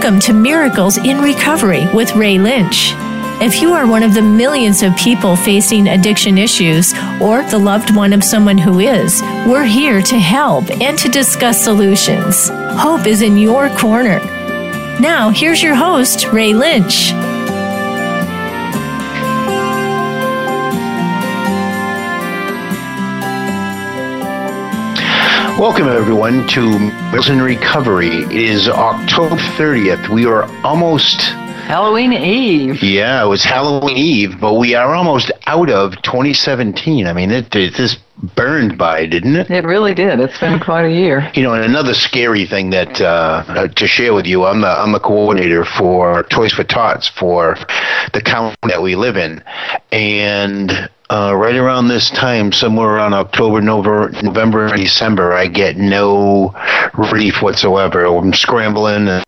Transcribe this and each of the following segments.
Welcome to Miracles in Recovery with Ray Lynch. If you are one of the millions of people facing addiction issues or the loved one of someone who is, we're here to help and to discuss solutions. Hope is in your corner. Now, here's your host, Ray Lynch. Welcome, everyone, to in Recovery. It is October 30th. We are almost. Halloween Eve. Yeah, it was Halloween Eve, but we are almost out of 2017. I mean, it, it this burned by, didn't it? It really did. It's been quite a year. You know, and another scary thing that uh, to share with you, I'm the I'm the coordinator for Toys for Tots for the county that we live in, and uh, right around this time, somewhere around October, November, November, December, I get no relief whatsoever. I'm scrambling and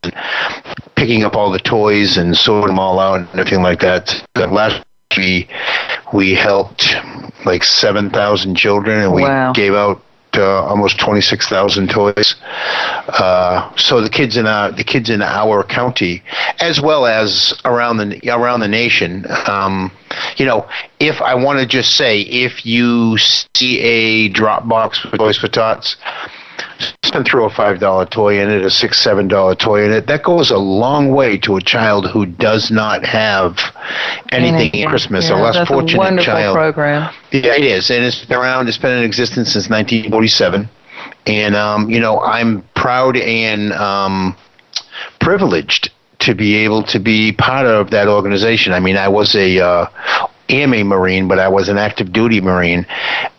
picking up all the toys and sorting them all out and everything like that. Last we we helped like seven thousand children, and we wow. gave out uh, almost 26,000 toys. Uh, so the kids in our the kids in our county, as well as around the around the nation. Um, you know, if I want to just say, if you see a drop box with Toys for Tots, and throw a five dollar toy in it, a six seven dollar toy in it. That goes a long way to a child who does not have anything at Christmas. Yeah, a less fortunate a child. program. Yeah, it is, and it's been around. It's been in existence since 1947, and um, you know I'm proud and um, privileged to be able to be part of that organization. I mean, I was a uh, am a Marine, but I was an active duty Marine,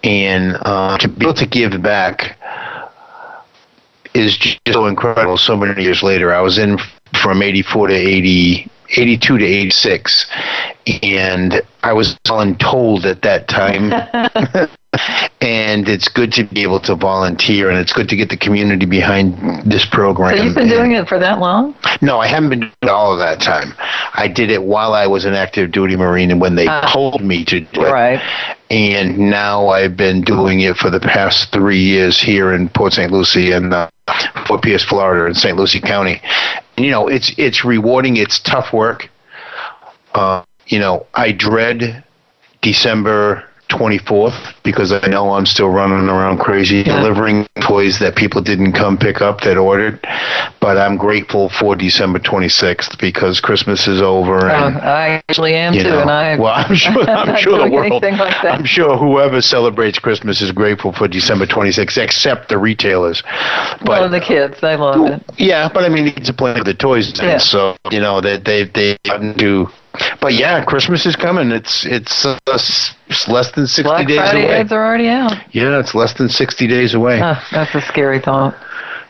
and uh, to be able to give back is just so incredible. So many years later, I was in from '84 to '80. 82 to 86 and i was told at that time and it's good to be able to volunteer and it's good to get the community behind this program So you've been doing it for that long? no i haven't been doing it all of that time i did it while i was an active duty marine and when they Ah. told me to do it Right. and now I've been doing it for the past three years here in Port St. Lucie and uh, Fort Pierce, Florida, in St. Lucie County. And, you know, it's it's rewarding. It's tough work. Uh, you know, I dread December 24th because I know I'm still running around crazy Yeah. delivering toys that people didn't come pick up that ordered. But I'm grateful for December 26th because Christmas is over. Uh, I actually am too, know, and I. well, I'm sure, I'm sure the world, like. I'm sure whoever celebrates Christmas is grateful for December 26th, except the retailers. But well, the kids, they love it. yeah, but I mean, it's a play with the toys, then, Yeah. so you know that they they they do. But yeah, Christmas is coming. It's it's, uh, it's less than sixty Black days Friday away. ads are already out. Yeah, it's less than sixty days away. Oh, that's a scary thought.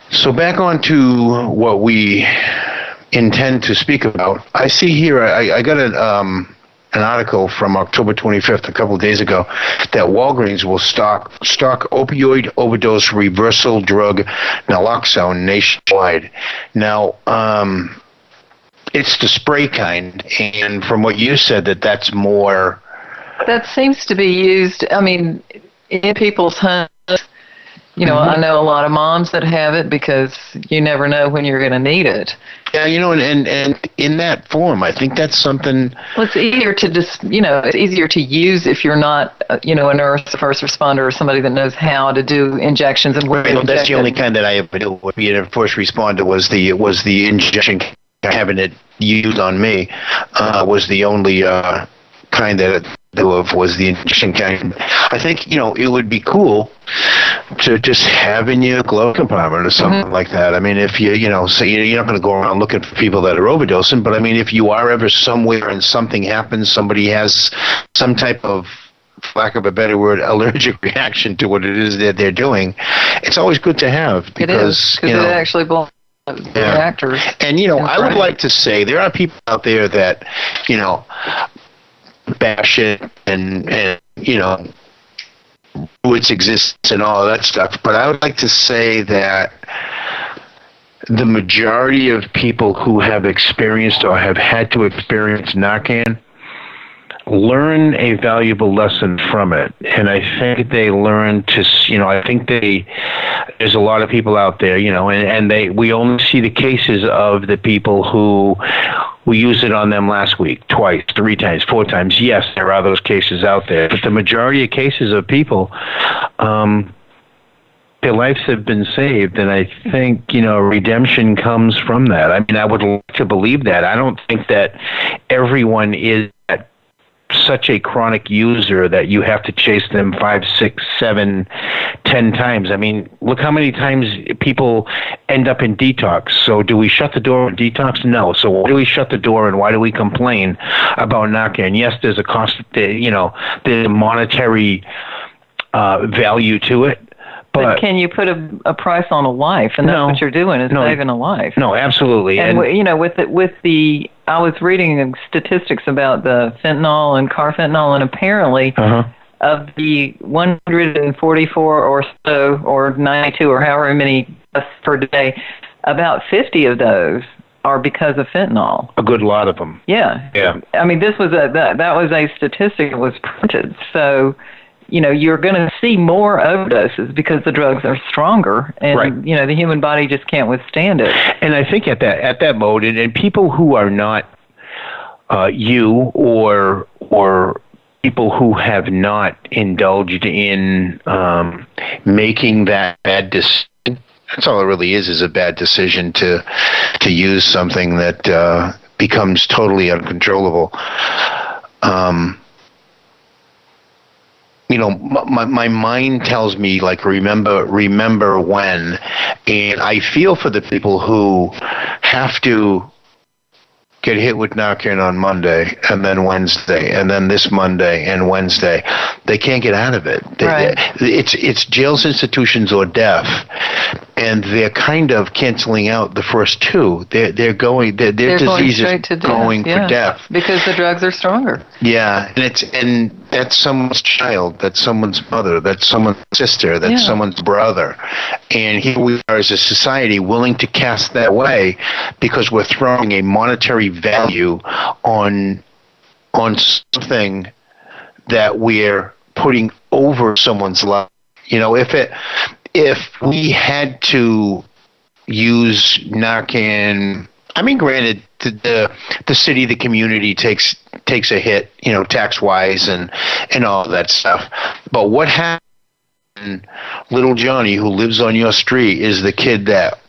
So back on to what we intend to speak about. I see here. I, I got an um, an article from October 25th, a couple of days ago, that Walgreens will stock stock opioid overdose reversal drug naloxone nationwide. Now, um, it's the spray kind, and from what you said, that that's more. That seems to be used. I mean, in people's homes. You know, I know a lot of moms that have it because you never know when you're going to need it. Yeah, you know, and, and and in that form, I think that's something. Well, it's easier to just, you know, it's easier to use if you're not, uh, you know, a nurse, a first responder, or somebody that knows how to do injections and where to You know, that's the only kind that I ever did being a first responder was the was the injection having it used on me uh, was the only uh, kind that knew of was the injection kind. I think you know it would be cool to just have in your glove compartment or something Mm-hmm. like that. I mean, if you you know, so you- you're not going to go around looking for people that are overdosing, but I mean, if you are ever somewhere and something happens, somebody has some type of lack of a better word, allergic reaction to what it is that they're doing, it's always good to have because is, you know. it actually blocks Yeah. reactors. And you know, I would like to say there are people out there that, you know, bash it and and you know its existence and all of that stuff. But I would like to say that the majority of people who have experienced or have had to experience Narcan learn a valuable lesson from it. And I think they learn to, you know, I think they, there's a lot of people out there, you know, and, and they, we only see the cases of the people who, we used it on them last week, twice, three times, four times. Yes, there are those cases out there, but the majority of cases of people, um, their lives have been saved, and I think you know redemption comes from that. I mean, I would like to believe that. I don't think that everyone is such a chronic user that you have to chase them five, six, seven, ten times. I mean, look how many times people end up in detox. So, do we shut the door on detox? No. So, why do we shut the door and why do we complain about Narcan? Yes, there's a cost. You know, there's a monetary uh, value to it. But, but, can you put a, a price on a life? And that's no, what you're doing is no, saving a life. No, absolutely. And, and you know, with the, with the, I was reading statistics about the fentanyl and carfentanil, and apparently. Uh-huh. Of the 144 or so, or 92, or however many per day, about 50 of those are because of fentanyl. A good lot of them. Yeah. Yeah. I mean, this was a that, that was a statistic that was printed. So you know you're going to see more overdoses because the drugs are stronger and right. you know the human body just can't withstand it and i think at that at that mode and, and people who are not uh, you or or people who have not indulged in um, making that bad decision that's all it really is is a bad decision to to use something that uh, becomes totally uncontrollable um, you know my, my mind tells me like remember remember when and i feel for the people who have to get hit with Narcan on Monday and then Wednesday and then this Monday and Wednesday. They can't get out of it. Right. It's it's jails, institutions, or death, and they're kind of canceling out the first two. They're they're going their their disease is going yeah. for death because the drugs are stronger. Yeah, and it's and that's someone's child, that's someone's mother, that's someone's sister, that's yeah. someone's brother, and here we are as a society willing to cast that away because we're throwing a monetary value on on something that we're putting over someone's life. You know, if it if we had to use Narcan, I mean, granted, the, the the city, the community takes takes a hit, you know, tax wise and and all that stuff. But what happened? Little Johnny, who lives on your street, is the kid that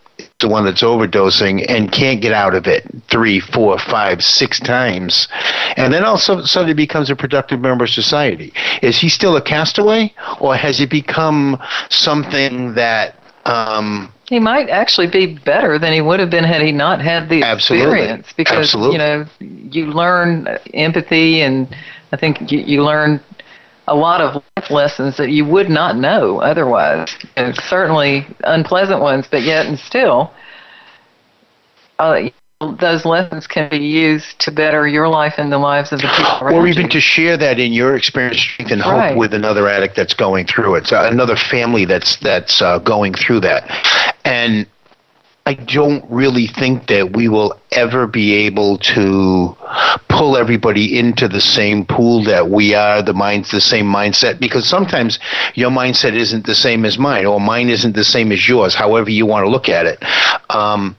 the one that's overdosing and can't get out of it three, four, five, six times, and then all also suddenly becomes a productive member of society. Is he still a castaway, or has he become something that? Um, he might actually be better than he would have been had he not had the absolutely. experience. Because absolutely. you know you learn empathy, and I think you, you learn a lot of life lessons that you would not know otherwise. And certainly unpleasant ones, but yet and still, uh, those lessons can be used to better your life and the lives of the people around you. Or even you. to share that in your experience, strength, and hope Right. with another addict that's going through it, so another family that's that's uh, going through that, and I don't really think that we will ever be able to pull everybody into the same pool that we are, the mind's the same mindset, because sometimes your mindset isn't the same as mine, or mine isn't the same as yours, however you want to look at it. Um,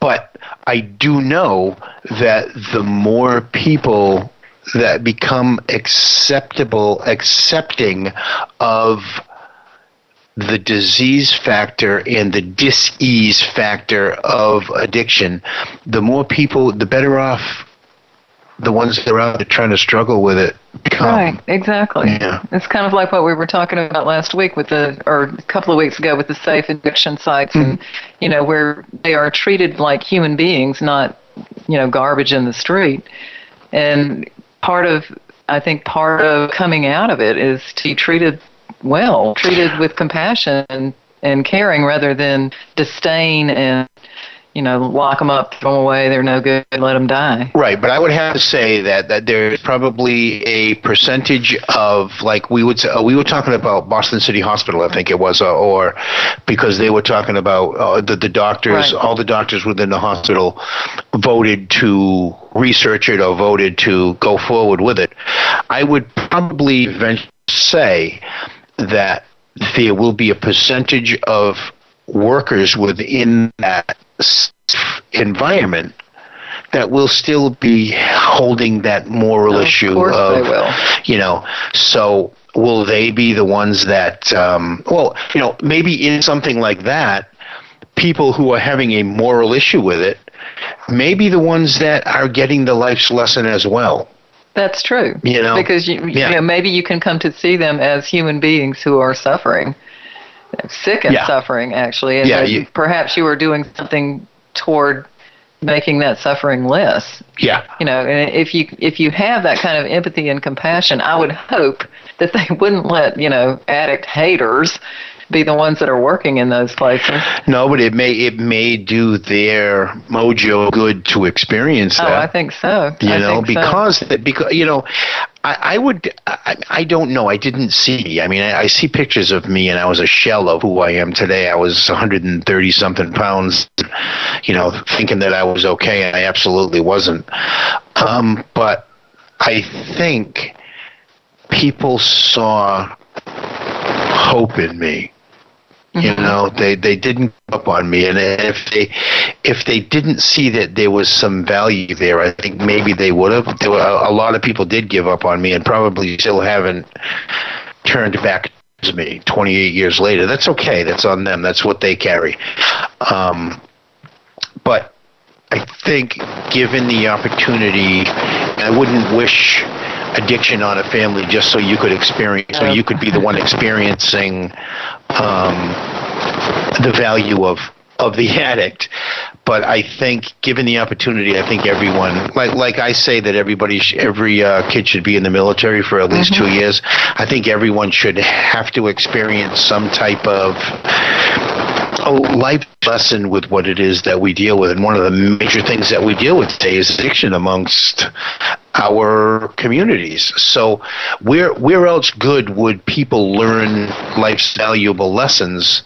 but I do know that the more people that become acceptable, accepting of the disease factor and the dis-ease factor of addiction, the more people, the better off the ones that are out there trying to struggle with it become. Right, exactly. Yeah. It's kind of like what we were talking about last week with the, or a couple of weeks ago with the safe addiction sites, and mm-hmm. you know where they are treated like human beings, not you know garbage in the street. And part of, I think, part of coming out of it is to be treated well, treated with compassion and, and caring rather than disdain and you know, lock them up, throw them away. They're no good. Let them die. Right, but I would have to say that that there's probably a percentage of like we would say, uh, we were talking about Boston City Hospital, I think it was, uh, or because they were talking about uh, the the doctors, Right. all the doctors within the hospital voted to research it or voted to go forward with it. I would probably venture to say that there will be a percentage of workers within that environment that will still be holding that moral issue of you know so will they be the ones that um, well you know maybe in something like that people who are having a moral issue with it may be the ones that are getting the life's lesson as well That's true. You know? because you, Yeah. you know, maybe you can come to see them as human beings who are suffering, sick and Yeah. suffering actually, and Yeah, you- perhaps you are doing something toward making that suffering less. yeah You know, and if you if you have that kind of empathy and compassion, I would hope that they wouldn't let you know addict haters be the ones that are working in those places. no but it may it may do their mojo good to experience that Oh, I think so. you I know think so. because that because you know I, I would I, I don't know I didn't see I mean I, I see pictures of me and I was a shell of who I am today I was 130 something pounds you know thinking that I was okay and I absolutely wasn't um, but I think people saw hope in me you know they they didn't give up on me. And if they if they didn't see that there was some value there i think maybe they would have. There were a, a lot of people did give up on me and probably still haven't turned back to me 28 years later. That's okay. That's on them. That's what they carry. Um, but i think given the opportunity i wouldn't wish addiction on a family just so you could experience so you could be the one experiencing um, the value of of the addict. But i think given the opportunity i think everyone like like i say that everybody sh- every uh, kid should be in the military for at least two years i think everyone should have to experience some type of a life lesson with what it is that we deal with. And one of the major things that we deal with today is addiction amongst our communities. So where where else good would people learn life's valuable lessons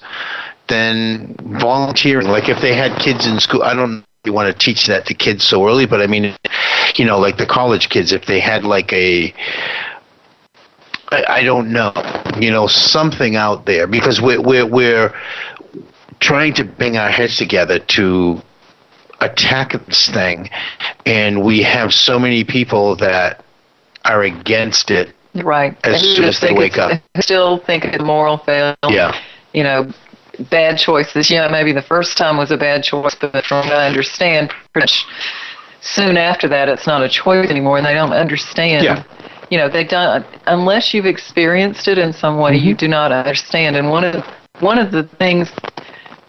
than volunteering? Like if they had kids in school i don't you want to teach that to kids so early but i mean you know like the college kids if they had like a I, I don't know, you know, something out there. Because we're we're we're trying to bring our heads together to attack this thing, and we have so many people that are against it. Right. As soon as they wake up. Still think it's a moral fail. Yeah. You know, bad choices. Yeah, maybe the first time was a bad choice, but from what I understand, pretty much soon after that, it's not a choice anymore, and they don't understand. Yeah. You know, they don't unless you've experienced it in some way. Mm-hmm. You do not understand. And one of one of the things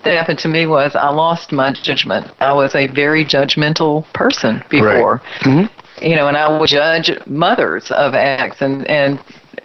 that happened to me was I lost my judgment. I was a very judgmental person before Mhm. you know, and I would judge mothers of acts, and and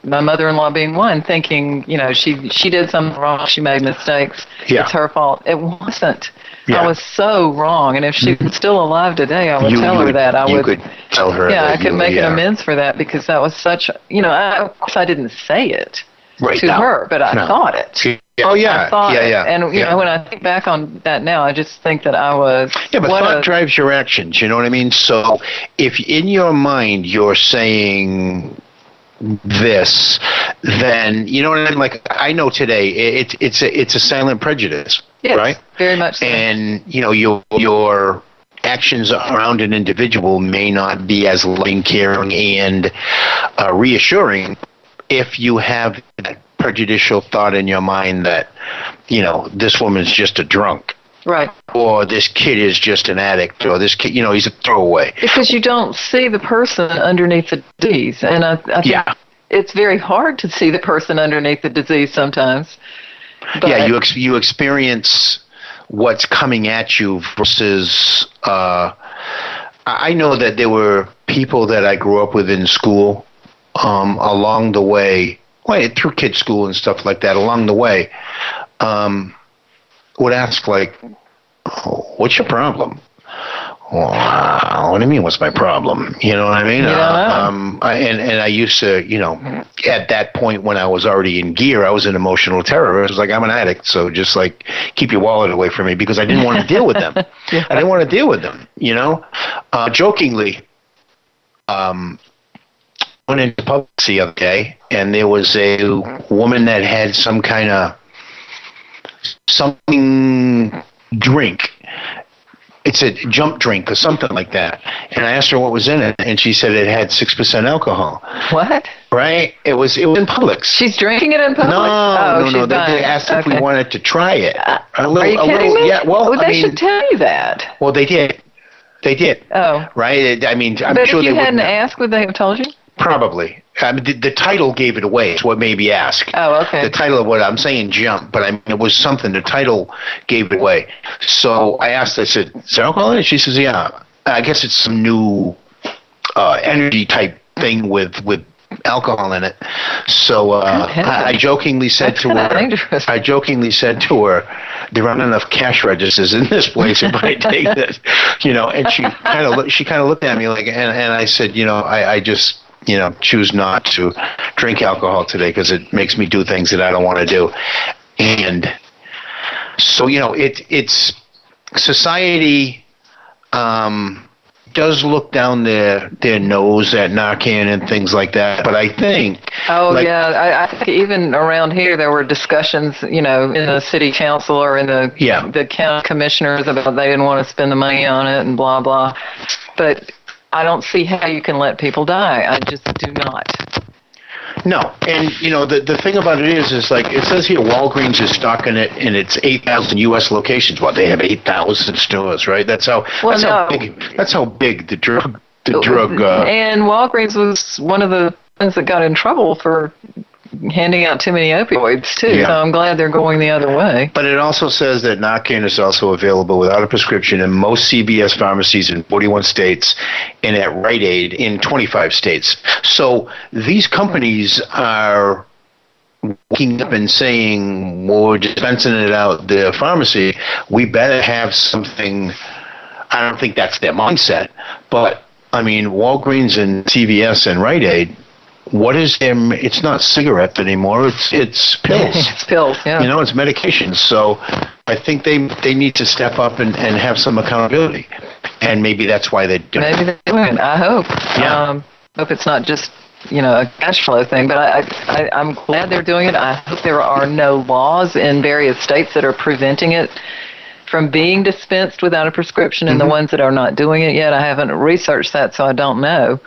my mother-in-law being one, thinking, you know, she she did something wrong, she made mistakes, Yeah. it's her fault. It wasn't. Yeah. I was so wrong, and if she was still alive today, I would You, tell you her that. I you would. could tell her. yeah, I could make yeah. an amends for that because that was such. You know, I, of course I didn't say it Right, to no, her, but I no. thought it. Oh yeah, I thought yeah, it. yeah. And you yeah. know, when I think back on that now, I just think that I was. Yeah, but what thought a- drives your actions. You know what I mean? So if in your mind you're saying this, then you know what I mean. Like I know today, it, it's a it's a silent prejudice, yes, right? Very much. So. And you know your your actions around an individual may not be as loving, caring, and uh, reassuring if you have that prejudicial thought in your mind that you know this woman's just a drunk right. or this kid is just an addict, or this kid, you know, he's a throwaway. Because you don't see the person underneath the disease, and I, I think Yeah. it's very hard to see the person underneath the disease sometimes. Yeah, you ex- you experience what's coming at you versus. Uh, I know that there were people that I grew up with in school um, along the way, well, through kid school and stuff like that. Along the way, um, would ask like, oh, what's your problem? Wow, what do you mean? What's my problem? You know what I mean? You don't. Um, I, and and I used to, you know, at that point when I was already in gear, I was an emotional terror. I was like, I'm an addict, so just like keep your wallet away from me because I didn't want to deal with them. I didn't want to deal with them. You know, uh, jokingly, um, went into Publix the other day, and there was a woman that had some kind of something drink. It's a jump drink or something like that. And I asked her what was in it, and she said it had six percent alcohol. What? Right? It was it was in Publix. She's drinking it in public? No, oh, no, no. They, they asked if we wanted to try it. Uh, a little, Are you a kidding little, me? Yeah. Well, they I mean, should tell you that. well, they did. They did. Oh. Right? I mean, I'm but sure if you hadn't asked, would they have told you? Probably. I mean, the, the title gave it away. It's what made me ask. Oh, okay. The title of what I'm saying, jump, but I mean, it was something. The title gave it away. So I asked. I said, "Is there alcohol in it?" She says, "Yeah." I guess it's some new uh, energy type thing with with alcohol in it. So uh. I, I jokingly said That's to her. I jokingly said to her, "There aren't enough cash registers in this place if I take this," you know. And she kind of she kind of looked at me like, and and I said, you know, I I just you know choose not to drink alcohol today because it makes me do things that I don't want to do, and so you know it it's society um, does look down their their nose at Narcan and things like that. But I think Oh like, yeah, I, I think even around here there were discussions, you know, in the city council or in the Yeah. the county commissioners about they didn't want to spend the money on it and blah blah. But I don't see how you can let people die. I just do not. No, and you know the the thing about it is, is like it says here, Walgreens is stocking it in its eight thousand U.S. locations. Well, they have eight thousand stores, right? That's how Well, that's how big that's how big the drug the drug. Uh, and Walgreens was one of the ones that got in trouble for handing out too many opioids too. Yeah. So I'm glad they're going the other way. But it also says that Narcan is also available without a prescription in most CVS pharmacies in 41 states and at Rite Aid in 25 states. So these companies are waking up and saying, well, we're dispensing it out the pharmacy. We better have something. I don't think that's their mindset. But, I mean, Walgreens and CVS and Rite Aid, what is their, it's not cigarettes anymore, it's, it's pills. it's pills, yeah. You know, it's medications. So I think they they need to step up and, and have some accountability. And maybe that's why they do Maybe they would. I hope. Yeah. Um, hope it's not just you know a cash flow thing, but I, I I'm glad they're doing it. I hope there are no laws in various states that are preventing it from being dispensed without a prescription, and the ones that are not doing it yet, I haven't researched that, so I don't know.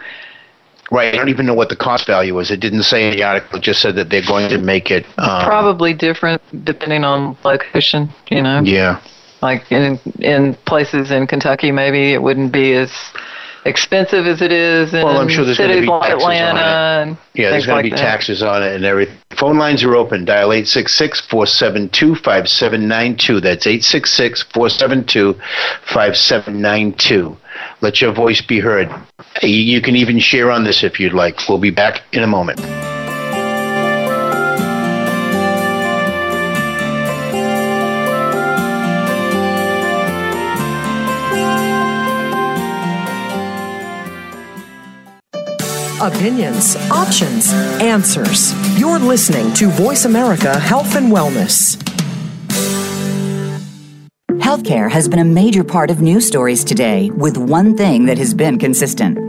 Right. I don't even know what the cost value is. It didn't say in the article. It just said that they're going to make it. Um, Probably different depending on location. You know, Yeah. like in in places in Kentucky, maybe it wouldn't be as expensive as it is in Well, I'm sure there's cities like taxes on Atlanta. Yeah, there's going like to be that. taxes on it and everything. Phone lines are open. Dial 866 472 5792. That's 866 472 5792. Let your voice be heard. You can even share on this if you'd like. We'll be back in a moment. Opinions, options, answers. You're listening to Voice America Health and Wellness. Healthcare has been a major part of news stories today, with one thing that has been consistent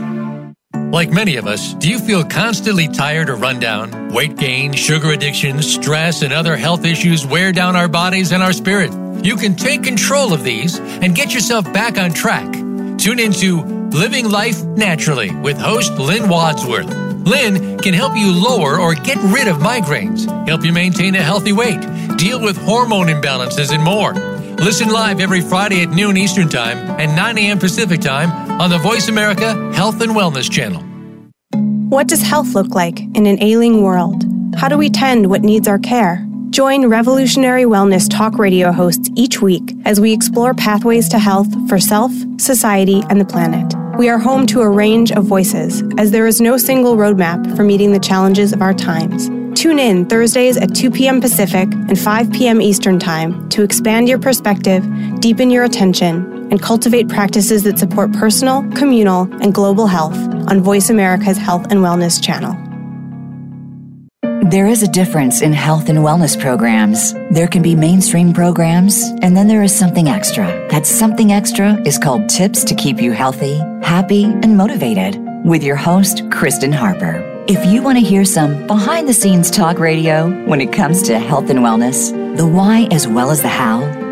Like many of us, do you feel constantly tired or run down? Weight gain, sugar addiction, stress, and other health issues wear down our bodies and our spirit. You can take control of these and get yourself back on track. Tune into Living Life Naturally with host Lynn Wadsworth. Lynn can help you lower or get rid of migraines, help you maintain a healthy weight, deal with hormone imbalances, and more. Listen live every Friday at noon Eastern Time and 9 a.m. Pacific Time on the Voice America Health and Wellness Channel. What does health look like in an ailing world? How do we tend what needs our care? Join Revolutionary Wellness Talk Radio hosts each week as we explore pathways to health for self, society, and the planet. We are home to a range of voices, as there is no single roadmap for meeting the challenges of our times. Tune in Thursdays at 2 p.m. Pacific and 5 p.m. Eastern Time to expand your perspective, deepen your attention, and cultivate practices that support personal, communal, and global health on Voice America's Health and Wellness channel. There is a difference in health and wellness programs. There can be mainstream programs, and then there is something extra. That something extra is called Tips to Keep You Healthy, Happy, and Motivated with your host, Kristen Harper. If you want to hear some behind the scenes talk radio when it comes to health and wellness, the why as well as the how,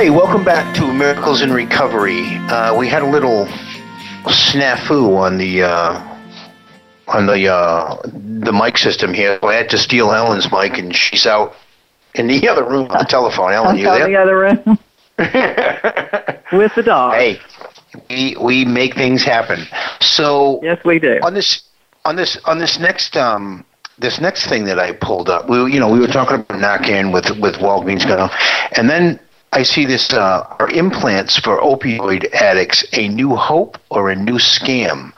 Hey, welcome back to Miracles in Recovery. Uh, we had a little snafu on the uh, on the uh, the mic system here. I had to steal Ellen's mic, and she's out in the other room on the telephone. Ellen, you there? the other room with the dog. Hey, we we make things happen. So Yes, we do. on this on this on this next um this next thing that I pulled up, we you know we were talking about Narcan with with Walgreens going on, and then I see this uh, are implants for opioid addicts a new hope or a new scam?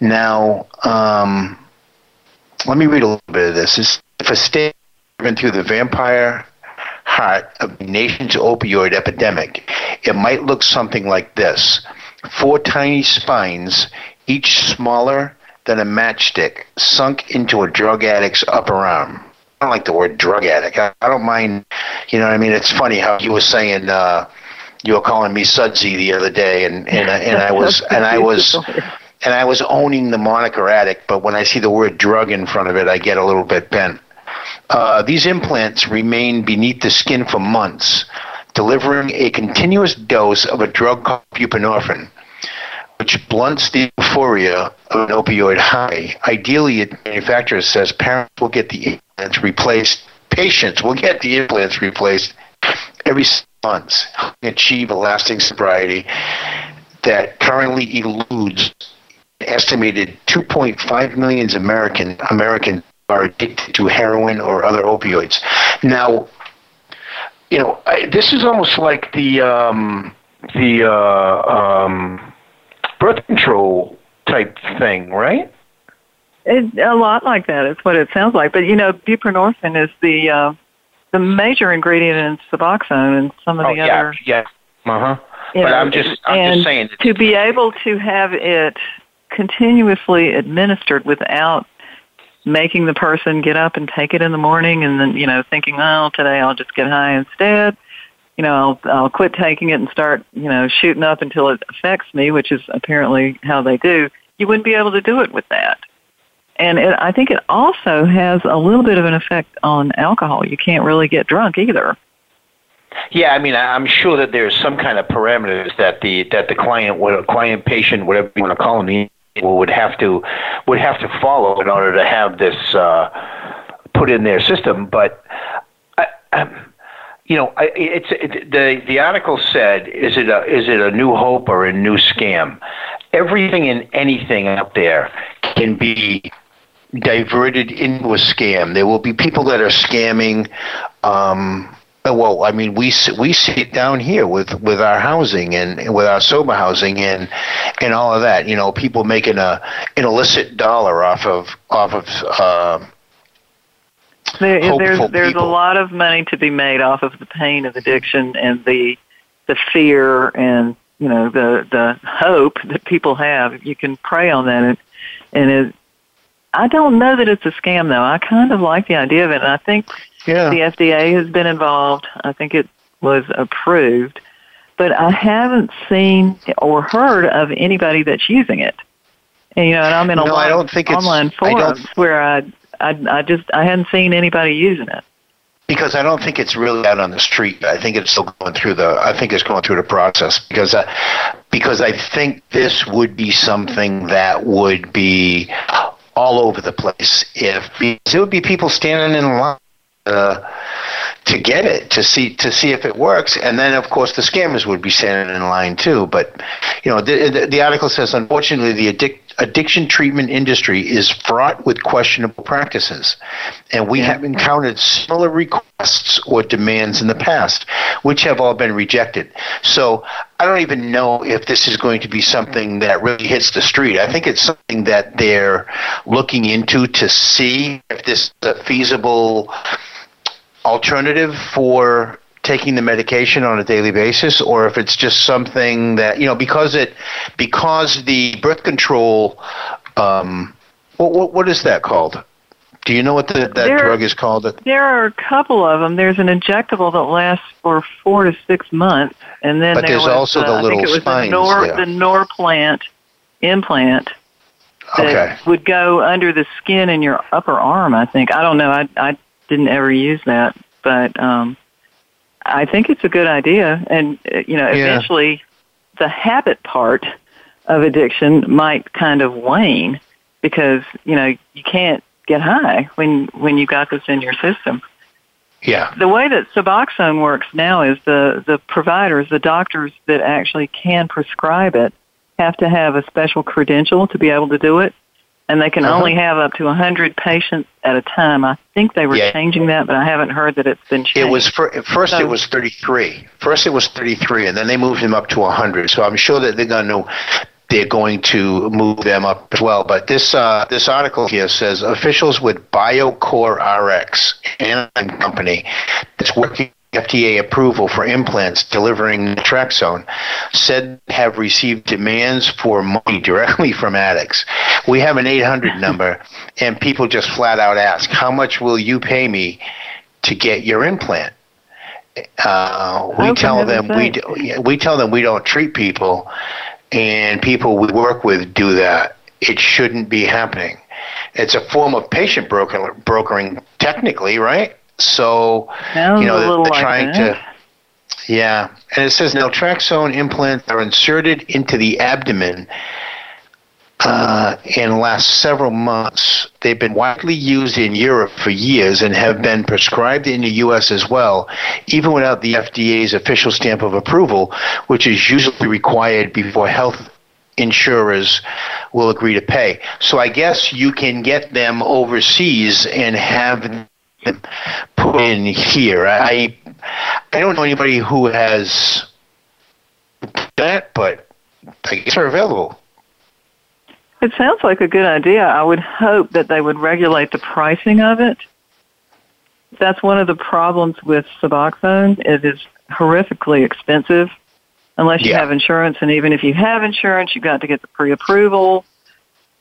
Now, um, let me read a little bit of this. This if a state driven through the vampire heart of the nation's opioid epidemic, it might look something like this: four tiny spines, each smaller than a matchstick, sunk into a drug addict's upper arm. I don't like the word drug addict. I, I don't mind. You know what I mean? It's funny how you were saying. Uh, you were calling me Sudsy the other day, and and I- and I was and I was and I was owning the moniker addict, but when I see the word drug in front of it, I get a little bit bent. Uh, these implants remain beneath the skin for months, delivering a continuous dose of a drug called buprenorphine, which blunts the euphoria of an opioid high. Ideally, the manufacturer says parents will get the implants replaced, patients will get the implants replaced every six months, achieve a lasting sobriety that currently eludes an estimated 2.5 million American Americans are addicted to heroin or other opioids. Now, you know, I, this is almost like the um, the uh, um, birth control type thing, right? It, a lot like that is what it sounds like. But you know, buprenorphine is the uh, the major ingredient in Suboxone and some of oh the yeah, other. yeah, uh huh. But know, I'm just I'm and just saying. to be able to have it continuously administered without making the person get up and take it in the morning and then you know thinking oh today i'll just get high instead you know i'll i'll quit taking it and start you know shooting up until it affects me which is apparently how they do. You wouldn't be able to do it with that. And it, i think it also has a little bit of an effect on alcohol. You can't really get drunk either. Yeah, I mean, I- I'm sure that there's some kind of parameters that the that the client, what client, patient, whatever you want to call them, the would have to would have to follow in order to have this uh, put in their system. But I, um, you know, I, it's it, the the article said, is it a is it a new hope or a new scam? Everything and anything out there can be diverted into a scam. There will be people that are scamming. Um, well, I mean, we we see it down here with with our housing and with our sober housing and and all of that. You know, people making a an illicit dollar off of off of. Uh, there, there's there's people. a lot of money to be made off of the pain of addiction and the the fear and you know the the hope that people have. You can prey on that, and, and it. I don't know that it's a scam though. I kind of like the idea of it, and I think yeah. The FDA has been involved. I think it was approved, but I haven't seen or heard of anybody that's using it. And, you know, and I'm in a no, lot I don't think of online forums where I, I, I just I hadn't seen anybody using it. Because I don't think it's really out on the street. I think it's still going through the. I think it's going through the process because, uh, because I think this would be something that would be all over the place. If it would be people standing in line uh, to get it to see to see if it works, and then of course the scammers would be standing in line too. But you know, the, the, the article says unfortunately the addic- addiction treatment industry is fraught with questionable practices, and we have encountered similar requests or demands in the past, which have all been rejected. So I don't even know if this is going to be something that really hits the street. I think it's something that they're looking into to see if this is a feasible alternative for taking the medication on a daily basis or if it's just something that you know because it because the birth control um what what, what is that called do you know what the, that there, drug is called? There are a couple of them. There's an injectable that lasts for four to six months, and then but there there's was, also uh, the little I think it was spines the, Nor, there. the Norplant implant that okay. would go under the skin in your upper arm. I think I don't know. I I didn't ever use that, but um, I think it's a good idea. And uh, you know, Yeah. eventually, the habit part of addiction might kind of wane because you know you can't get high when when you got this in your system. Yeah. The way that Suboxone works now is the the providers, the doctors that actually can prescribe it, have to have a special credential to be able to do it, and they can Uh-huh. only have up to 100 patients at a time. I think they were Yeah. changing that, but I haven't heard that it's been changed. It was at first So- it was 33. First it was 33 and then they moved him up to 100. So I'm sure that they're going to they're going to move them up as well. But this uh, this article here says officials with BioCorRx and company that's working FDA approval for implants delivering naltrexone said have received demands for money directly from addicts. We have an 800 number, and people just flat out ask, "How much will you pay me to get your implant?" Uh, we for tell them we do, we tell them we don't treat people, and people we work with do that. It shouldn't be happening. It's a form of patient broker, brokering, technically, right? So Sounds you know they're, like trying that. to. Yeah, and it says naltrexone implants are inserted into the abdomen uh, and last several months. They've been widely used in Europe for years and have been prescribed in the U.S. as well, even without the FDA's official stamp of approval, which is usually required before health insurers will agree to pay. So I guess you can get them overseas and have put in here. I I don't know anybody who has that, but I guess they're available. It sounds like a good idea. I would hope that they would regulate the pricing of it. That's one of the problems with Suboxone. It is horrifically expensive unless you Yeah. have insurance. And even if you have insurance, you've got to get the pre-approval.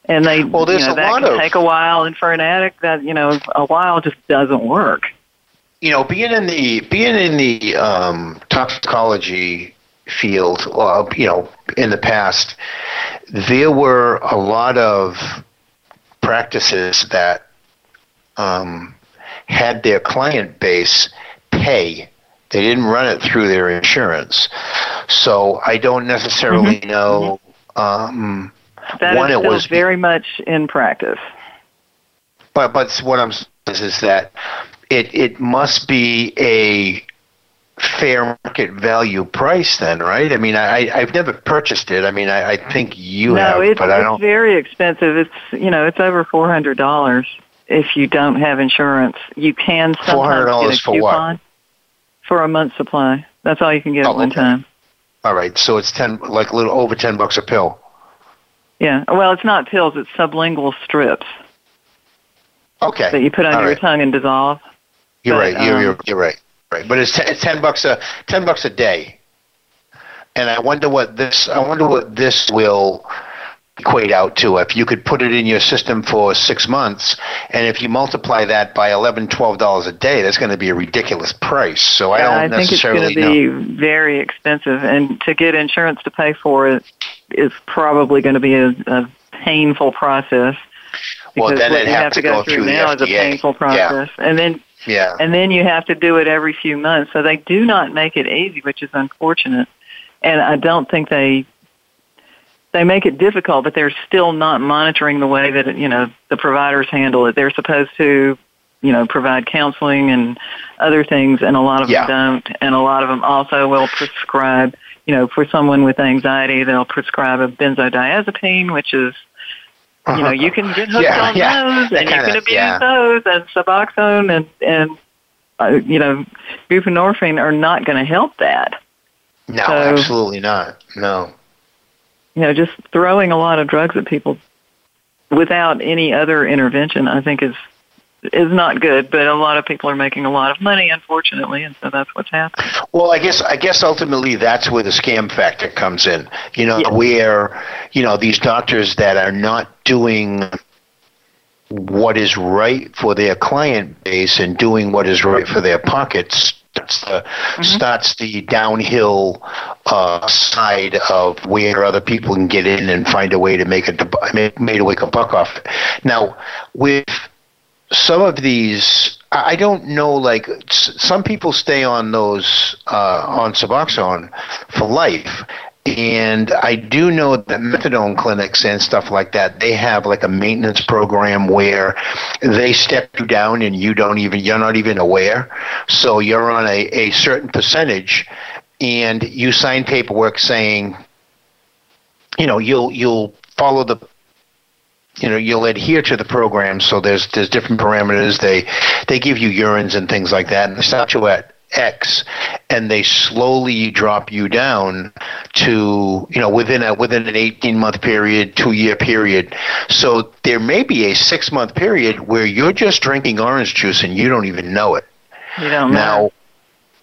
And they, Well, there's you know, a that lot can of- take a while. And for an addict, that you know, a while just doesn't work. you know, being in the being in the um, toxicology field, uh, you know, in the past, there were a lot of practices that um, had their client base pay. They didn't run it through their insurance, so I don't necessarily know. Um, That one, is it still was very much in practice. But but what I'm saying is, is that it it must be a fair market value price then, right? I mean, I I've never purchased it. I mean, I, I think you no, have, it's, but I it's don't. very expensive. It's you know, it's over four hundred dollars if you don't have insurance. You can sometimes $400 get a for what? coupon. for a month's supply. That's all you can get Oh, at one okay. time. All right, so it's ten, like a little over ten bucks a pill. Yeah. Well, it's not pills; it's sublingual strips Okay, that you put on All your tongue and dissolve. You're but, right. You're, um, you're you're right. Right, but it's ten, it's ten bucks a ten bucks a day, and I wonder what this I wonder what this will equate out to if you could put it in your system for six months, and if you multiply that by eleven twelve dollars a day, that's going to be a ridiculous price. So I don't necessarily know. I think it's going necessarily to know. be very expensive, and to get insurance to pay for it is probably going to be a, a painful process. Well, then what you have have to go go through through now is a painful Yeah. and then Yeah. and then you have to do it every few months. So they do not make it easy, which is unfortunate. And I don't think they they make it difficult, but they're still not monitoring the way that you know the providers handle it. They're supposed to, you know, provide counseling and other things, and a lot of Yeah. them don't. And a lot of them also will prescribe, you know, for someone with anxiety, they'll prescribe a benzodiazepine, which is you know, you can get hooked Yeah, on yeah. those, and you can abuse yeah. those, and Suboxone and and uh, you know, buprenorphine are not going to help that. No, So- absolutely not. No. You know, just throwing a lot of drugs at people without any other intervention, I think is is not good. But a lot of people are making a lot of money, unfortunately, and so that's what's happening. Well, I guess I guess ultimately that's where the scam factor comes in. You know, Yeah. where you know these doctors that are not doing what is right for their client base and doing what is right for their pockets starts the starts the downhill uh, side of where other people can get in and find a way to make a make, make a a buck off. Now, with some of these I I don't know like some people stay on those uh, on Suboxone for life and I do know that methadone clinics and stuff like that they have like a maintenance program where they step you down and you don't even you're not even aware. So you're on a, a certain percentage and you sign paperwork saying you know you'll you'll follow the you know you'll adhere to the program. So there's there's different parameters. They they give you urines and things like that. And they start you at x and they slowly drop you down to you know within a within an 18 month period 2 year period so there may be a 6 month period where you're just drinking orange juice and you don't even know it You don't now know.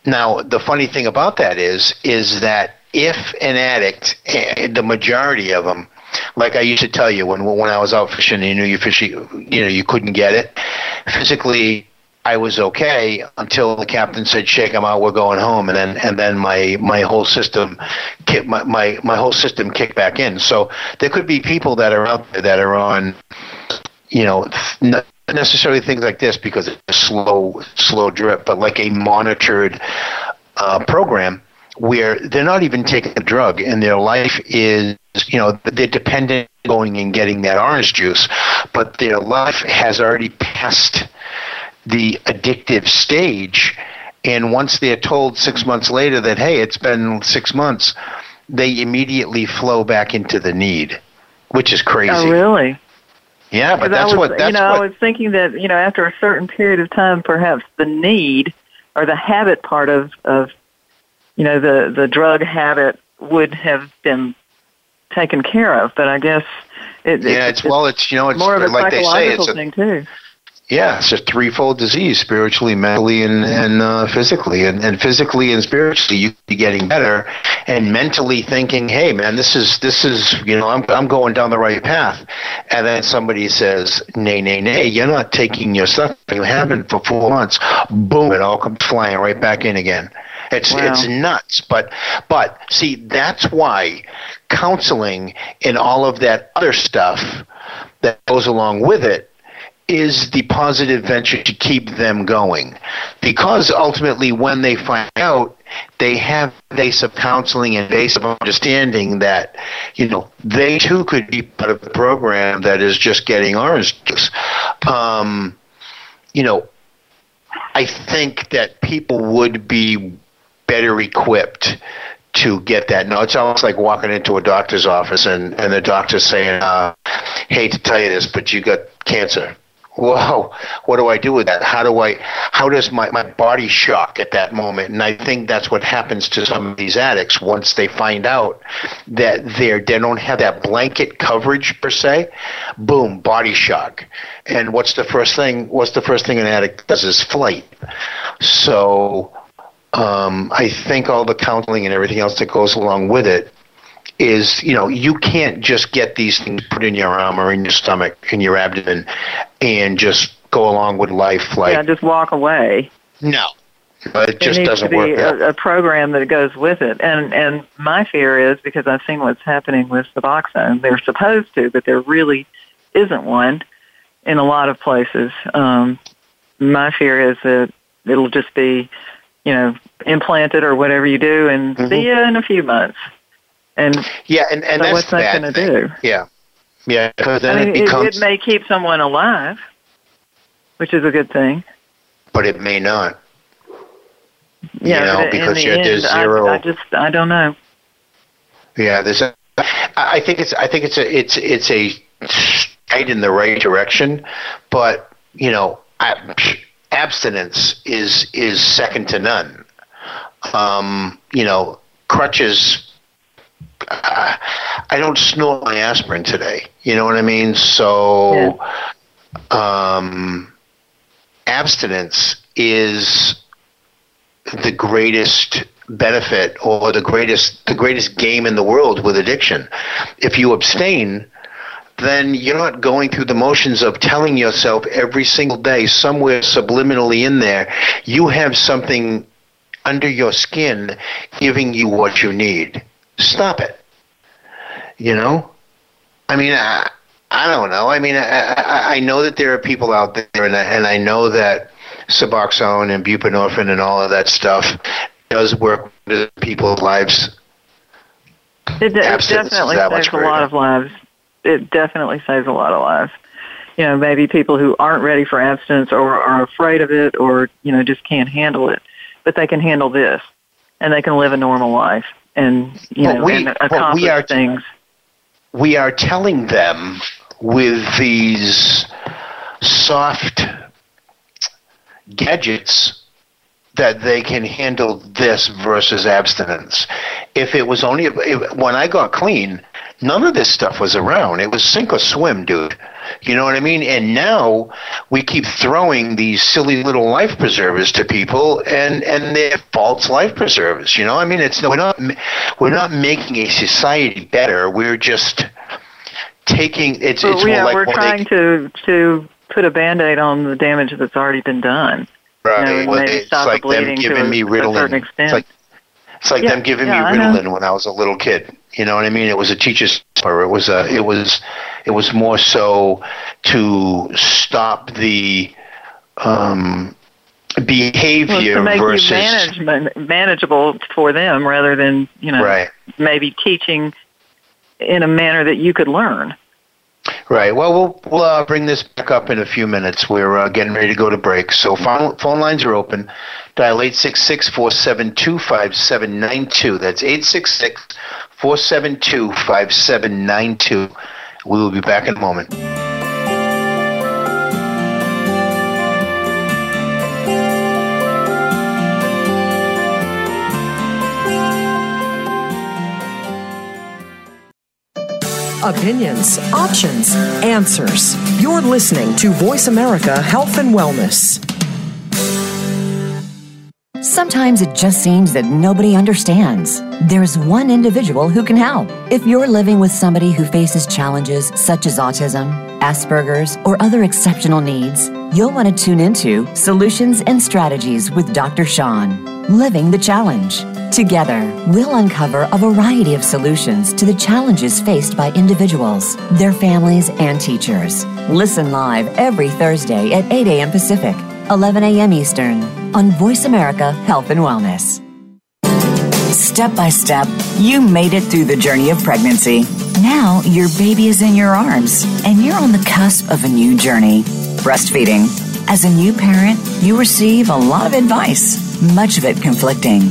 now the funny thing about that is is that if an addict eh, the majority of them like I used to tell you when when I was out fishing, you knew you fishing, you know, you couldn't get it. Physically, I was okay until the captain said, "Shake him out, we're going home," and then and then my my whole system, my, my my whole system kicked back in. So there could be people that are out there that are on, you know, not necessarily things like this because it's a slow slow drip, but like a monitored uh, program where they're not even taking a drug and their life is you know they're dependent on going and getting that orange juice but their life has already passed the addictive stage and once they're told six mm-hmm. months later that hey it's been six months they immediately flow back into the need which is crazy Oh, really? yeah but that's was, what that's you know, what I was thinking that you know after a certain period of time, perhaps the need or the habit part of of you know the the drug habit would have been taken care of. But I guess it, yeah it's, well it's you know it's more of a like they say psychological it's a, thing too. Yeah, it's a threefold disease: spiritually, mentally, and and uh, physically. And, and physically and spiritually, you be getting better, and mentally thinking, "Hey, man, this is this is you know I'm I'm going down the right path." And then somebody says, "Nay, nay, nay, you're not taking your stuff. You haven't for four months." Boom! It all comes flying right back in again. It's Wow. it's nuts. But but see, that's why counseling and all of that other stuff that goes along with it is the positive venture to keep them going. Because ultimately, when they find out, they have of counseling and base of understanding that, you know, they too could be part of the program that is just getting orange juice. Um, you know, I think that people would be better equipped to get that. No, it's almost like walking into a doctor's office and, and the doctor's saying, uh, hate to tell you this, but you got cancer whoa, what do I do with that? How do I, how does my, my body shock at that moment? And I think that's what happens to some of these addicts once they find out that they're, they don't have that blanket coverage per se. Boom, body shock. And what's the first thing, what's the first thing an addict does is flight. So, um, I think all the counseling and everything else that goes along with it is you know you can't just get these things put in your arm or in your stomach in your abdomen and just go along with life like yeah just walk away. No. But it just needs doesn't to be work a, a program that goes with it. And and my fear is because i've seen what's happening with suboxone they're supposed to but there really isn't one in a lot of places. Um my fear is that it'll just be you know implanted or whatever you do and Mm-hmm. see you in a few months and yeah and, and so that's what's that bad going to do yeah yeah because then I mean, it it, becomes it may keep someone alive, which is a good thing. but it may not Yeah, you know, because the end, there's I- zero- I, just I don't know. Yeah, there's a. I I think it's. I think it's a. It's it's a stride in the right direction, but you know, ab- abstinence is is second to none. Um, you know, crutches. Uh, I don't snort my aspirin today. You know what I mean? So, um, abstinence is the greatest benefit or the greatest the greatest game in the world with addiction. If you abstain, then you're not going through the motions of telling yourself every single day somewhere subliminally in there you have something under your skin giving you what you need. Stop it. You know? I mean, I, I don't know. I mean, I, I, I know that there are people out there, and I, and I know that Suboxone and buprenorphine and all of that stuff does work with people's lives. It, it definitely saves a lot of lives. It definitely saves a lot of lives. You know, maybe people who aren't ready for abstinence or are afraid of it or, you know, just can't handle it. But they can handle this and they can live a normal life and, you But know, we- and accomplish we are- things. We are telling them with these soft gadgets that they can handle this versus abstinence. If it was only if, when I got clean, none of this stuff was around. It was sink or swim, dude. You know what I mean? And now we keep throwing these silly little life preservers to people, and and they're false life preservers. You know, I mean, it's we're not we're not making a society better. We're just taking it's But it's yeah, more like we're trying they, to to put a band-aid on the damage that's already been done. right, you know, well, it's like the them giving a- me to a certain Ritalin. extent. It's like it's like Yeah, them giving yeah, me. Ritalin when I was a little kid. You know what I mean? It was a teacher's or it was a it was it was more so to stop the um, Well, behavior to make versus management manageable for them rather than you know right. maybe teaching in a manner that you could learn. Right. Well, we'll we'll uh, bring this back up in a few minutes. We're uh, getting ready to go to break. So phone, phone lines are open. Dial 866-472-5792. That's 866-472-5792. We will be back in a moment. Opinions, options, answers. You're listening to Voice America Health and Wellness. Sometimes it just seems that nobody understands. There's one individual who can help. If you're living with somebody who faces challenges such as autism, Asperger's, or other exceptional needs, you'll want to tune into Solutions and Strategies with Dr. Sean, Living the Challenge. Together, we'll uncover a variety of solutions to the challenges faced by individuals, their families, and teachers. Listen live every Thursday at 8 a.m. Pacific, 11 a.m. Eastern on Voice America Health and Wellness. Step by step, you made it through the journey of pregnancy. Now your baby is in your arms, and you're on the cusp of a new journey breastfeeding. As a new parent, you receive a lot of advice, much of it conflicting,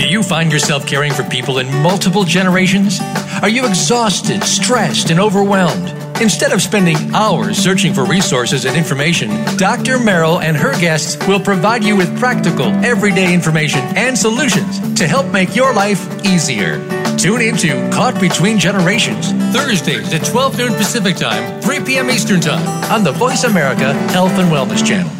Do you find yourself caring for people in multiple generations? Are you exhausted, stressed, and overwhelmed? Instead of spending hours searching for resources and information, Dr. Merrill and her guests will provide you with practical, everyday information and solutions to help make your life easier. Tune in to Caught Between Generations, Thursdays at 12 noon Pacific Time, 3 p.m. Eastern Time on the Voice America Health and Wellness Channel.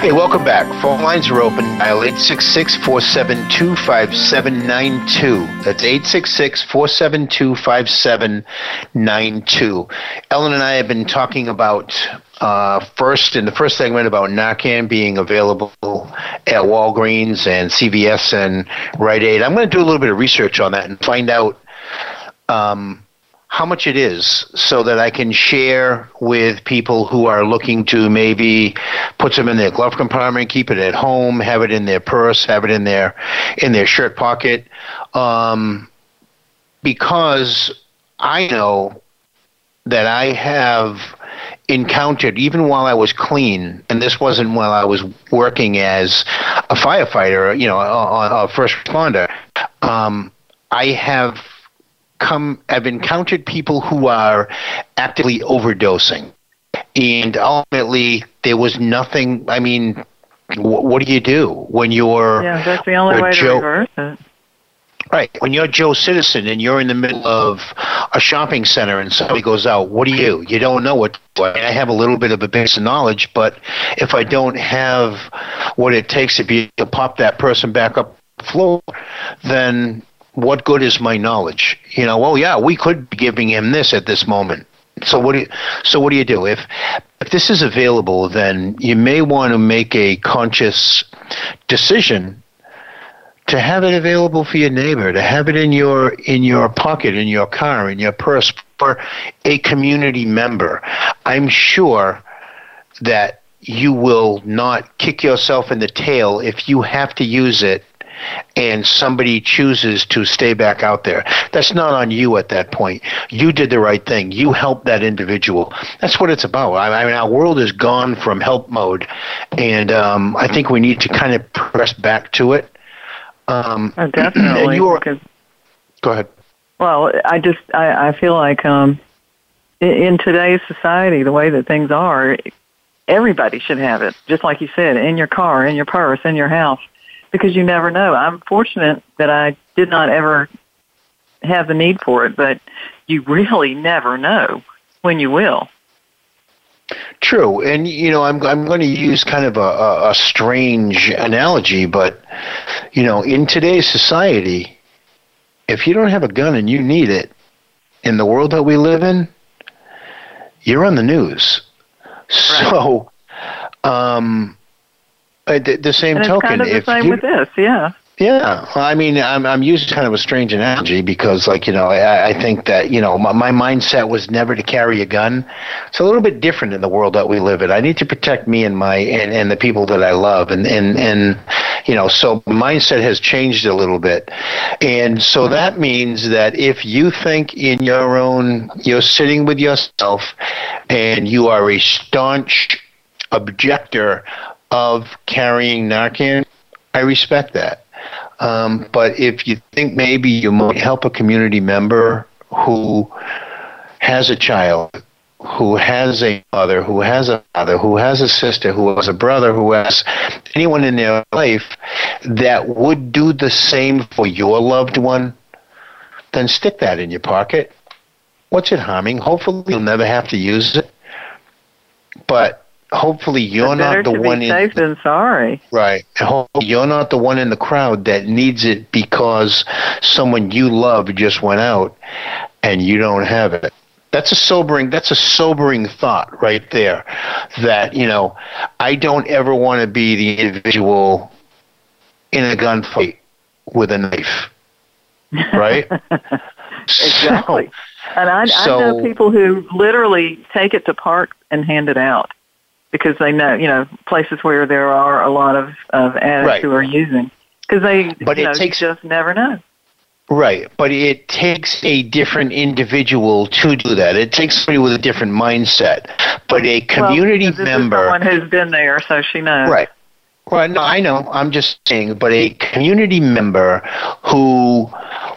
Hey, welcome back. Phone lines are open. Dial 866 472 5792. That's 866 472 5792. Ellen and I have been talking about uh, first in the first segment about Narcan being available at Walgreens and CVS and Rite Aid. I'm going to do a little bit of research on that and find out. Um, how much it is so that I can share with people who are looking to maybe put some in their glove compartment, keep it at home, have it in their purse, have it in their in their shirt pocket, um, because I know that I have encountered even while I was clean, and this wasn't while I was working as a firefighter, you know, a, a first responder. Um, I have come I've encountered people who are actively overdosing, and ultimately there was nothing. I mean, wh- what do you do when you're? Yeah, that's the only way Joe, to reverse it. Right. When you're Joe Citizen and you're in the middle of a shopping center and somebody goes out, what do you? You don't know what. I have a little bit of a base of knowledge, but if I don't have what it takes to be to pop that person back up the floor, then what good is my knowledge? You know, well, yeah, we could be giving him this at this moment. So what do you, so what do you do if if this is available? Then you may want to make a conscious decision to have it available for your neighbor, to have it in your in your pocket, in your car, in your purse for a community member. I'm sure that you will not kick yourself in the tail if you have to use it and somebody chooses to stay back out there. That's not on you at that point. You did the right thing. You helped that individual. That's what it's about. I mean, our world has gone from help mode, and um, I think we need to kind of press back to it. Um, uh, definitely. You are, because, go ahead. Well, I just I, I feel like um, in today's society, the way that things are, everybody should have it. Just like you said, in your car, in your purse, in your house because you never know. I'm fortunate that I did not ever have the need for it, but you really never know when you will. True, and you know, I'm I'm going to use kind of a, a, a strange analogy, but you know, in today's society, if you don't have a gun and you need it, in the world that we live in, you're on the news. Right. So, um, uh, the, the, same and token, kind of the if same you, with this, yeah. Yeah, well, I mean, I'm I'm using kind of a strange analogy because, like, you know, I, I think that you know my, my mindset was never to carry a gun. It's a little bit different in the world that we live in. I need to protect me and my and, and the people that I love, and and and you know, so mindset has changed a little bit, and so mm-hmm. that means that if you think in your own, you're sitting with yourself, and you are a staunch objector of carrying Narcan, I respect that. Um, but if you think maybe you might help a community member who has a child, who has a mother, who has a father, who has a sister, who has a brother, who has anyone in their life that would do the same for your loved one, then stick that in your pocket. What's it harming? Hopefully, you'll never have to use it. But hopefully you're not the one in safe than sorry. Right. You're not the one in the crowd that needs it because someone you love just went out and you don't have it. That's a sobering that's a sobering thought right there. That, you know, I don't ever want to be the individual in a gunfight with a knife. Right? exactly. So, and I, so, I know people who literally take it to parks and hand it out because they know, you know, places where there are a lot of, of addicts right. who are using. Because they but you know, takes, just never know. Right, but it takes a different individual to do that. It takes somebody with a different mindset. But a community well, member, someone who's been there, so she knows. Right. Well, no, I know. I'm just saying, but a community member who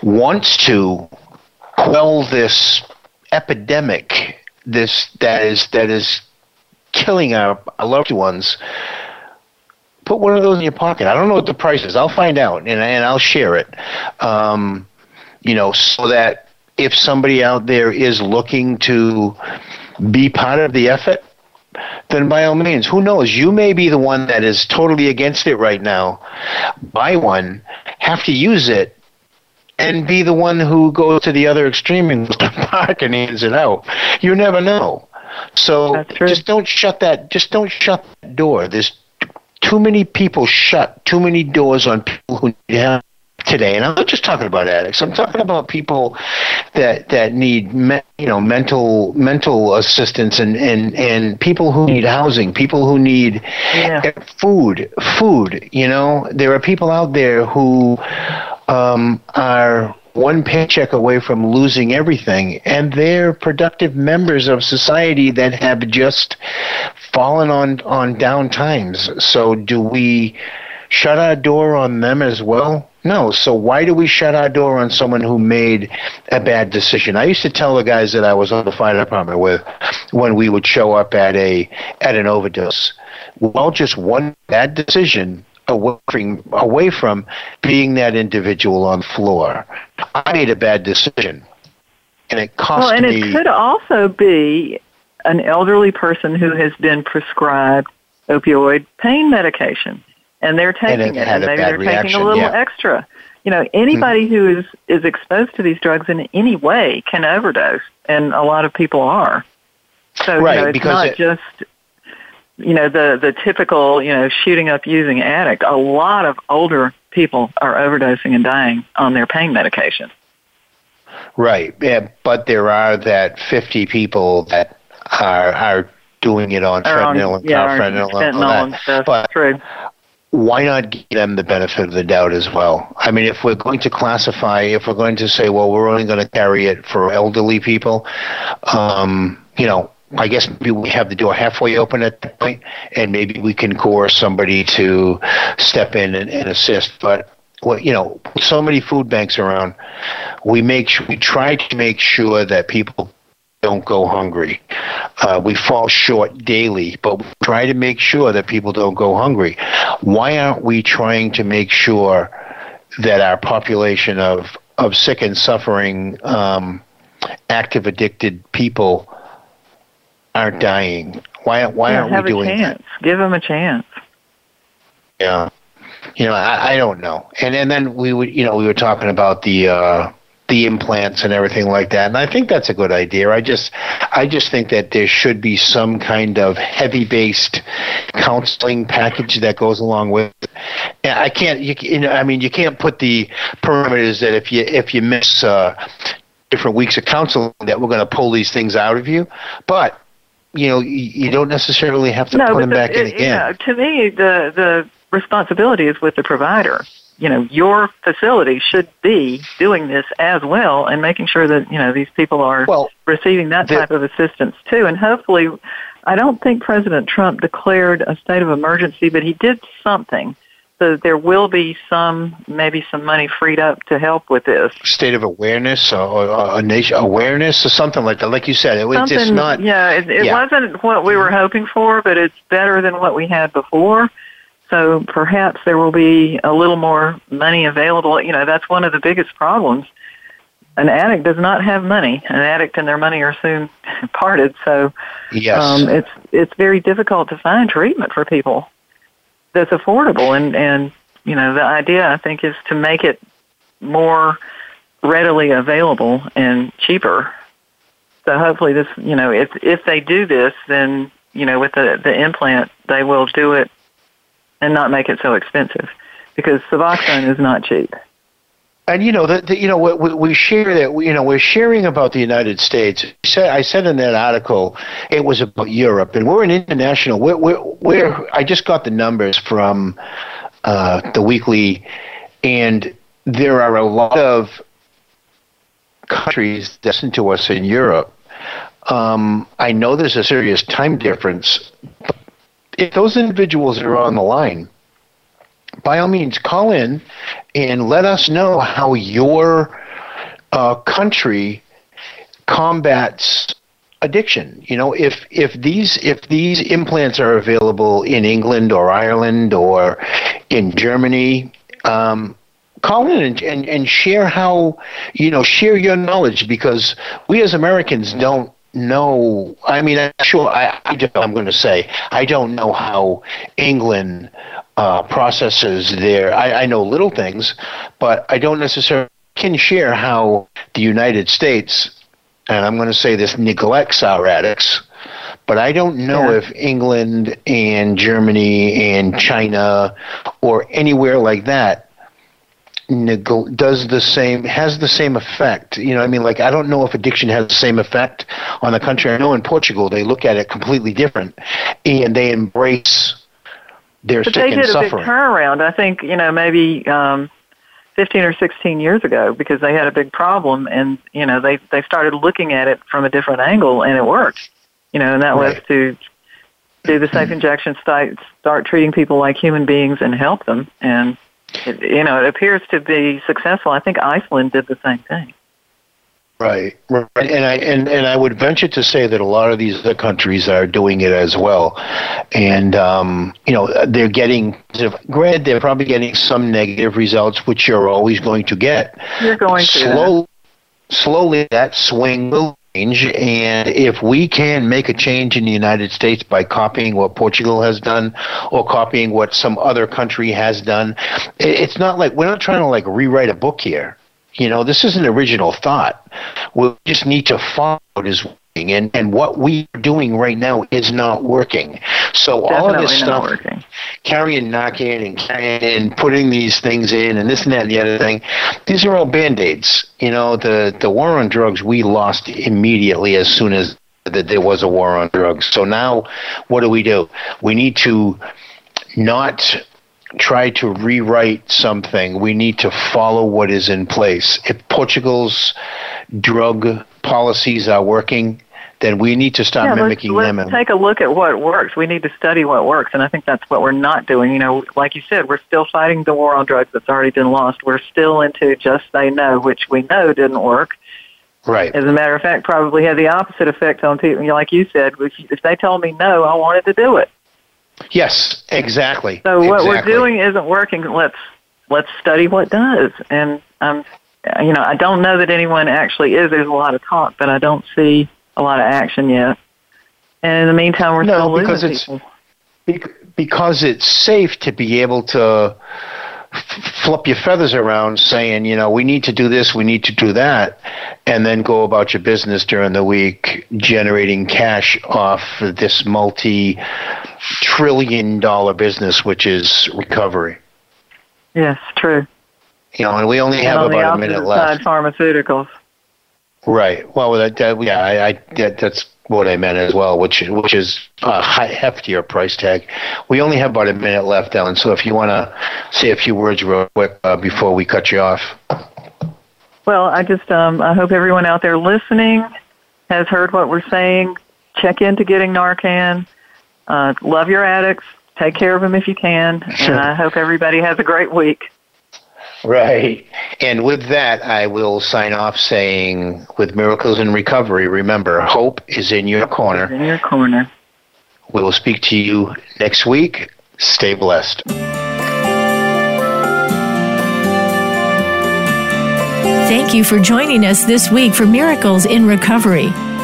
wants to quell this epidemic, this that is that is killing our, our loved ones, put one of those in your pocket. I don't know what the price is. I'll find out and, and I'll share it. Um, you know, so that if somebody out there is looking to be part of the effort, then by all means, who knows? You may be the one that is totally against it right now. Buy one, have to use it, and be the one who goes to the other extreme and to park and hands it out. You never know. So just don't shut that. Just don't shut that door. There's too many people shut too many doors on people who need help today. And I'm not just talking about addicts. I'm talking about people that that need me, you know mental mental assistance and and and people who need housing, people who need yeah. food, food. You know, there are people out there who um, are one paycheck away from losing everything, and they're productive members of society that have just fallen on on down times. So, do we shut our door on them as well? No. So why do we shut our door on someone who made a bad decision? I used to tell the guys that I was on the fire department with when we would show up at a at an overdose. Well, just one bad decision away from, away from being that individual on the floor. I made a bad decision, and it cost well, and me. it could also be an elderly person who has been prescribed opioid pain medication, and they're taking and it, and maybe they're reaction, taking a little yeah. extra. You know, anybody mm-hmm. who is is exposed to these drugs in any way can overdose, and a lot of people are. So right, you know, it's not it, just you know the the typical you know shooting up using addict. A lot of older people are overdosing and dying on their pain medication. Right, yeah, but there are that fifty people that are are doing it on fentanyl and yeah, carfentanil and all that. Stuff. But True. why not give them the benefit of the doubt as well? I mean, if we're going to classify, if we're going to say, well, we're only going to carry it for elderly people, um, you know, I guess maybe we have the door halfway open at that point, and maybe we can coerce somebody to step in and, and assist. But well, you know, so many food banks around, we make we try to make sure that people don't go hungry. Uh, we fall short daily, but we try to make sure that people don't go hungry. Why aren't we trying to make sure that our population of of sick and suffering, um, active addicted people are dying. Why why yeah, aren't we doing a chance. that? Give them a chance. Yeah. You know, I, I don't know. And and then we would you know, we were talking about the uh the implants and everything like that. And I think that's a good idea. I just I just think that there should be some kind of heavy based counseling package that goes along with it. And I can't you, you know I mean you can't put the parameters that if you if you miss uh, different weeks of counseling that we're going to pull these things out of you, but you know you don't necessarily have to no, put them the, back it, in again. to me, the the responsibility is with the provider you know, your facility should be doing this as well and making sure that, you know, these people are well, receiving that the, type of assistance too. And hopefully, I don't think President Trump declared a state of emergency, but he did something. So there will be some, maybe some money freed up to help with this. State of awareness or, or a nation awareness or something like that. Like you said, it was something, just not. Yeah, it, it yeah. wasn't what we were hoping for, but it's better than what we had before. So perhaps there will be a little more money available. You know, that's one of the biggest problems. An addict does not have money. An addict and their money are soon parted. So yes. um, it's it's very difficult to find treatment for people that's affordable. And and you know, the idea I think is to make it more readily available and cheaper. So hopefully this, you know, if if they do this, then you know, with the the implant, they will do it and not make it so expensive because Suboxone is not cheap. And you know that you know we, we share that you know we're sharing about the United States. I said in that article it was about Europe, and we're an international. We're, we're, we're I just got the numbers from uh, the weekly, and there are a lot of countries listen to us in Europe. Um, I know there's a serious time difference, But if those individuals are on the line, by all means, call in and let us know how your uh, country combats addiction. You know, if if these if these implants are available in England or Ireland or in Germany, um, call in and, and, and share how you know share your knowledge because we as Americans don't know. I mean, I'm sure I, I am going to say I don't know how England uh, processes there. I, I know little things, but I don't necessarily can share how the United States, and I'm going to say this, neglects our addicts. But I don't know yeah. if England and Germany and China or anywhere like that does the same has the same effect you know i mean like i don't know if addiction has the same effect on the country i know in portugal they look at it completely different and they embrace their but sick they did and a suffering. big turnaround i think you know maybe um 15 or 16 years ago because they had a big problem and you know they they started looking at it from a different angle and it worked you know and that right. was to do the safe injection start start treating people like human beings and help them and it, you know, it appears to be successful. I think Iceland did the same thing. Right, right, and I and, and I would venture to say that a lot of these other countries are doing it as well, and um, you know they're getting. Granted, they're probably getting some negative results, which you're always going to get. You're going to. Slowly, slowly that swing will change, and if we can make a change in the United States by copying what Portugal has done or copying what some other country has done, it's not like we're not trying to like rewrite a book here. You know, this is an original thought. We just need to follow what is working, and and what we're doing right now is not working. So Definitely all of this stuff, working. carrying Narcan and carrying and putting these things in and this and that and the other thing, these are all band aids. You know, the the war on drugs we lost immediately as soon as that there was a war on drugs. So now, what do we do? We need to not try to rewrite something. We need to follow what is in place. If Portugal's drug policies are working, then we need to start yeah, mimicking let's, them. Let's take a look at what works. We need to study what works, and I think that's what we're not doing. You know, like you said, we're still fighting the war on drugs that's already been lost. We're still into just say no, which we know didn't work. Right. As a matter of fact, probably had the opposite effect on people. You know, like you said, if, if they told me no, I wanted to do it. Yes, exactly. So what exactly. we're doing isn't working. Let's let's study what does. And um, you know, I don't know that anyone actually is. There's a lot of talk, but I don't see a lot of action yet. And in the meantime, we're no, still because losing it's because it's safe to be able to flip your feathers around saying, you know, we need to do this, we need to do that, and then go about your business during the week generating cash off this multi trillion dollar business, which is recovery. Yes, true. You know, and we only have about a minute left. Pharmaceuticals. Right. Well, that, that yeah, I, I that, that's what I meant as well, which which is a heftier price tag. We only have about a minute left, Ellen. So if you want to say a few words real quick uh, before we cut you off. Well, I just um, I hope everyone out there listening has heard what we're saying. Check into getting Narcan. Uh, love your addicts. Take care of them if you can. And I hope everybody has a great week. Right. And with that, I will sign off saying, with miracles in recovery, remember, hope is in your corner. In your corner. We will speak to you next week. Stay blessed. Thank you for joining us this week for Miracles in Recovery.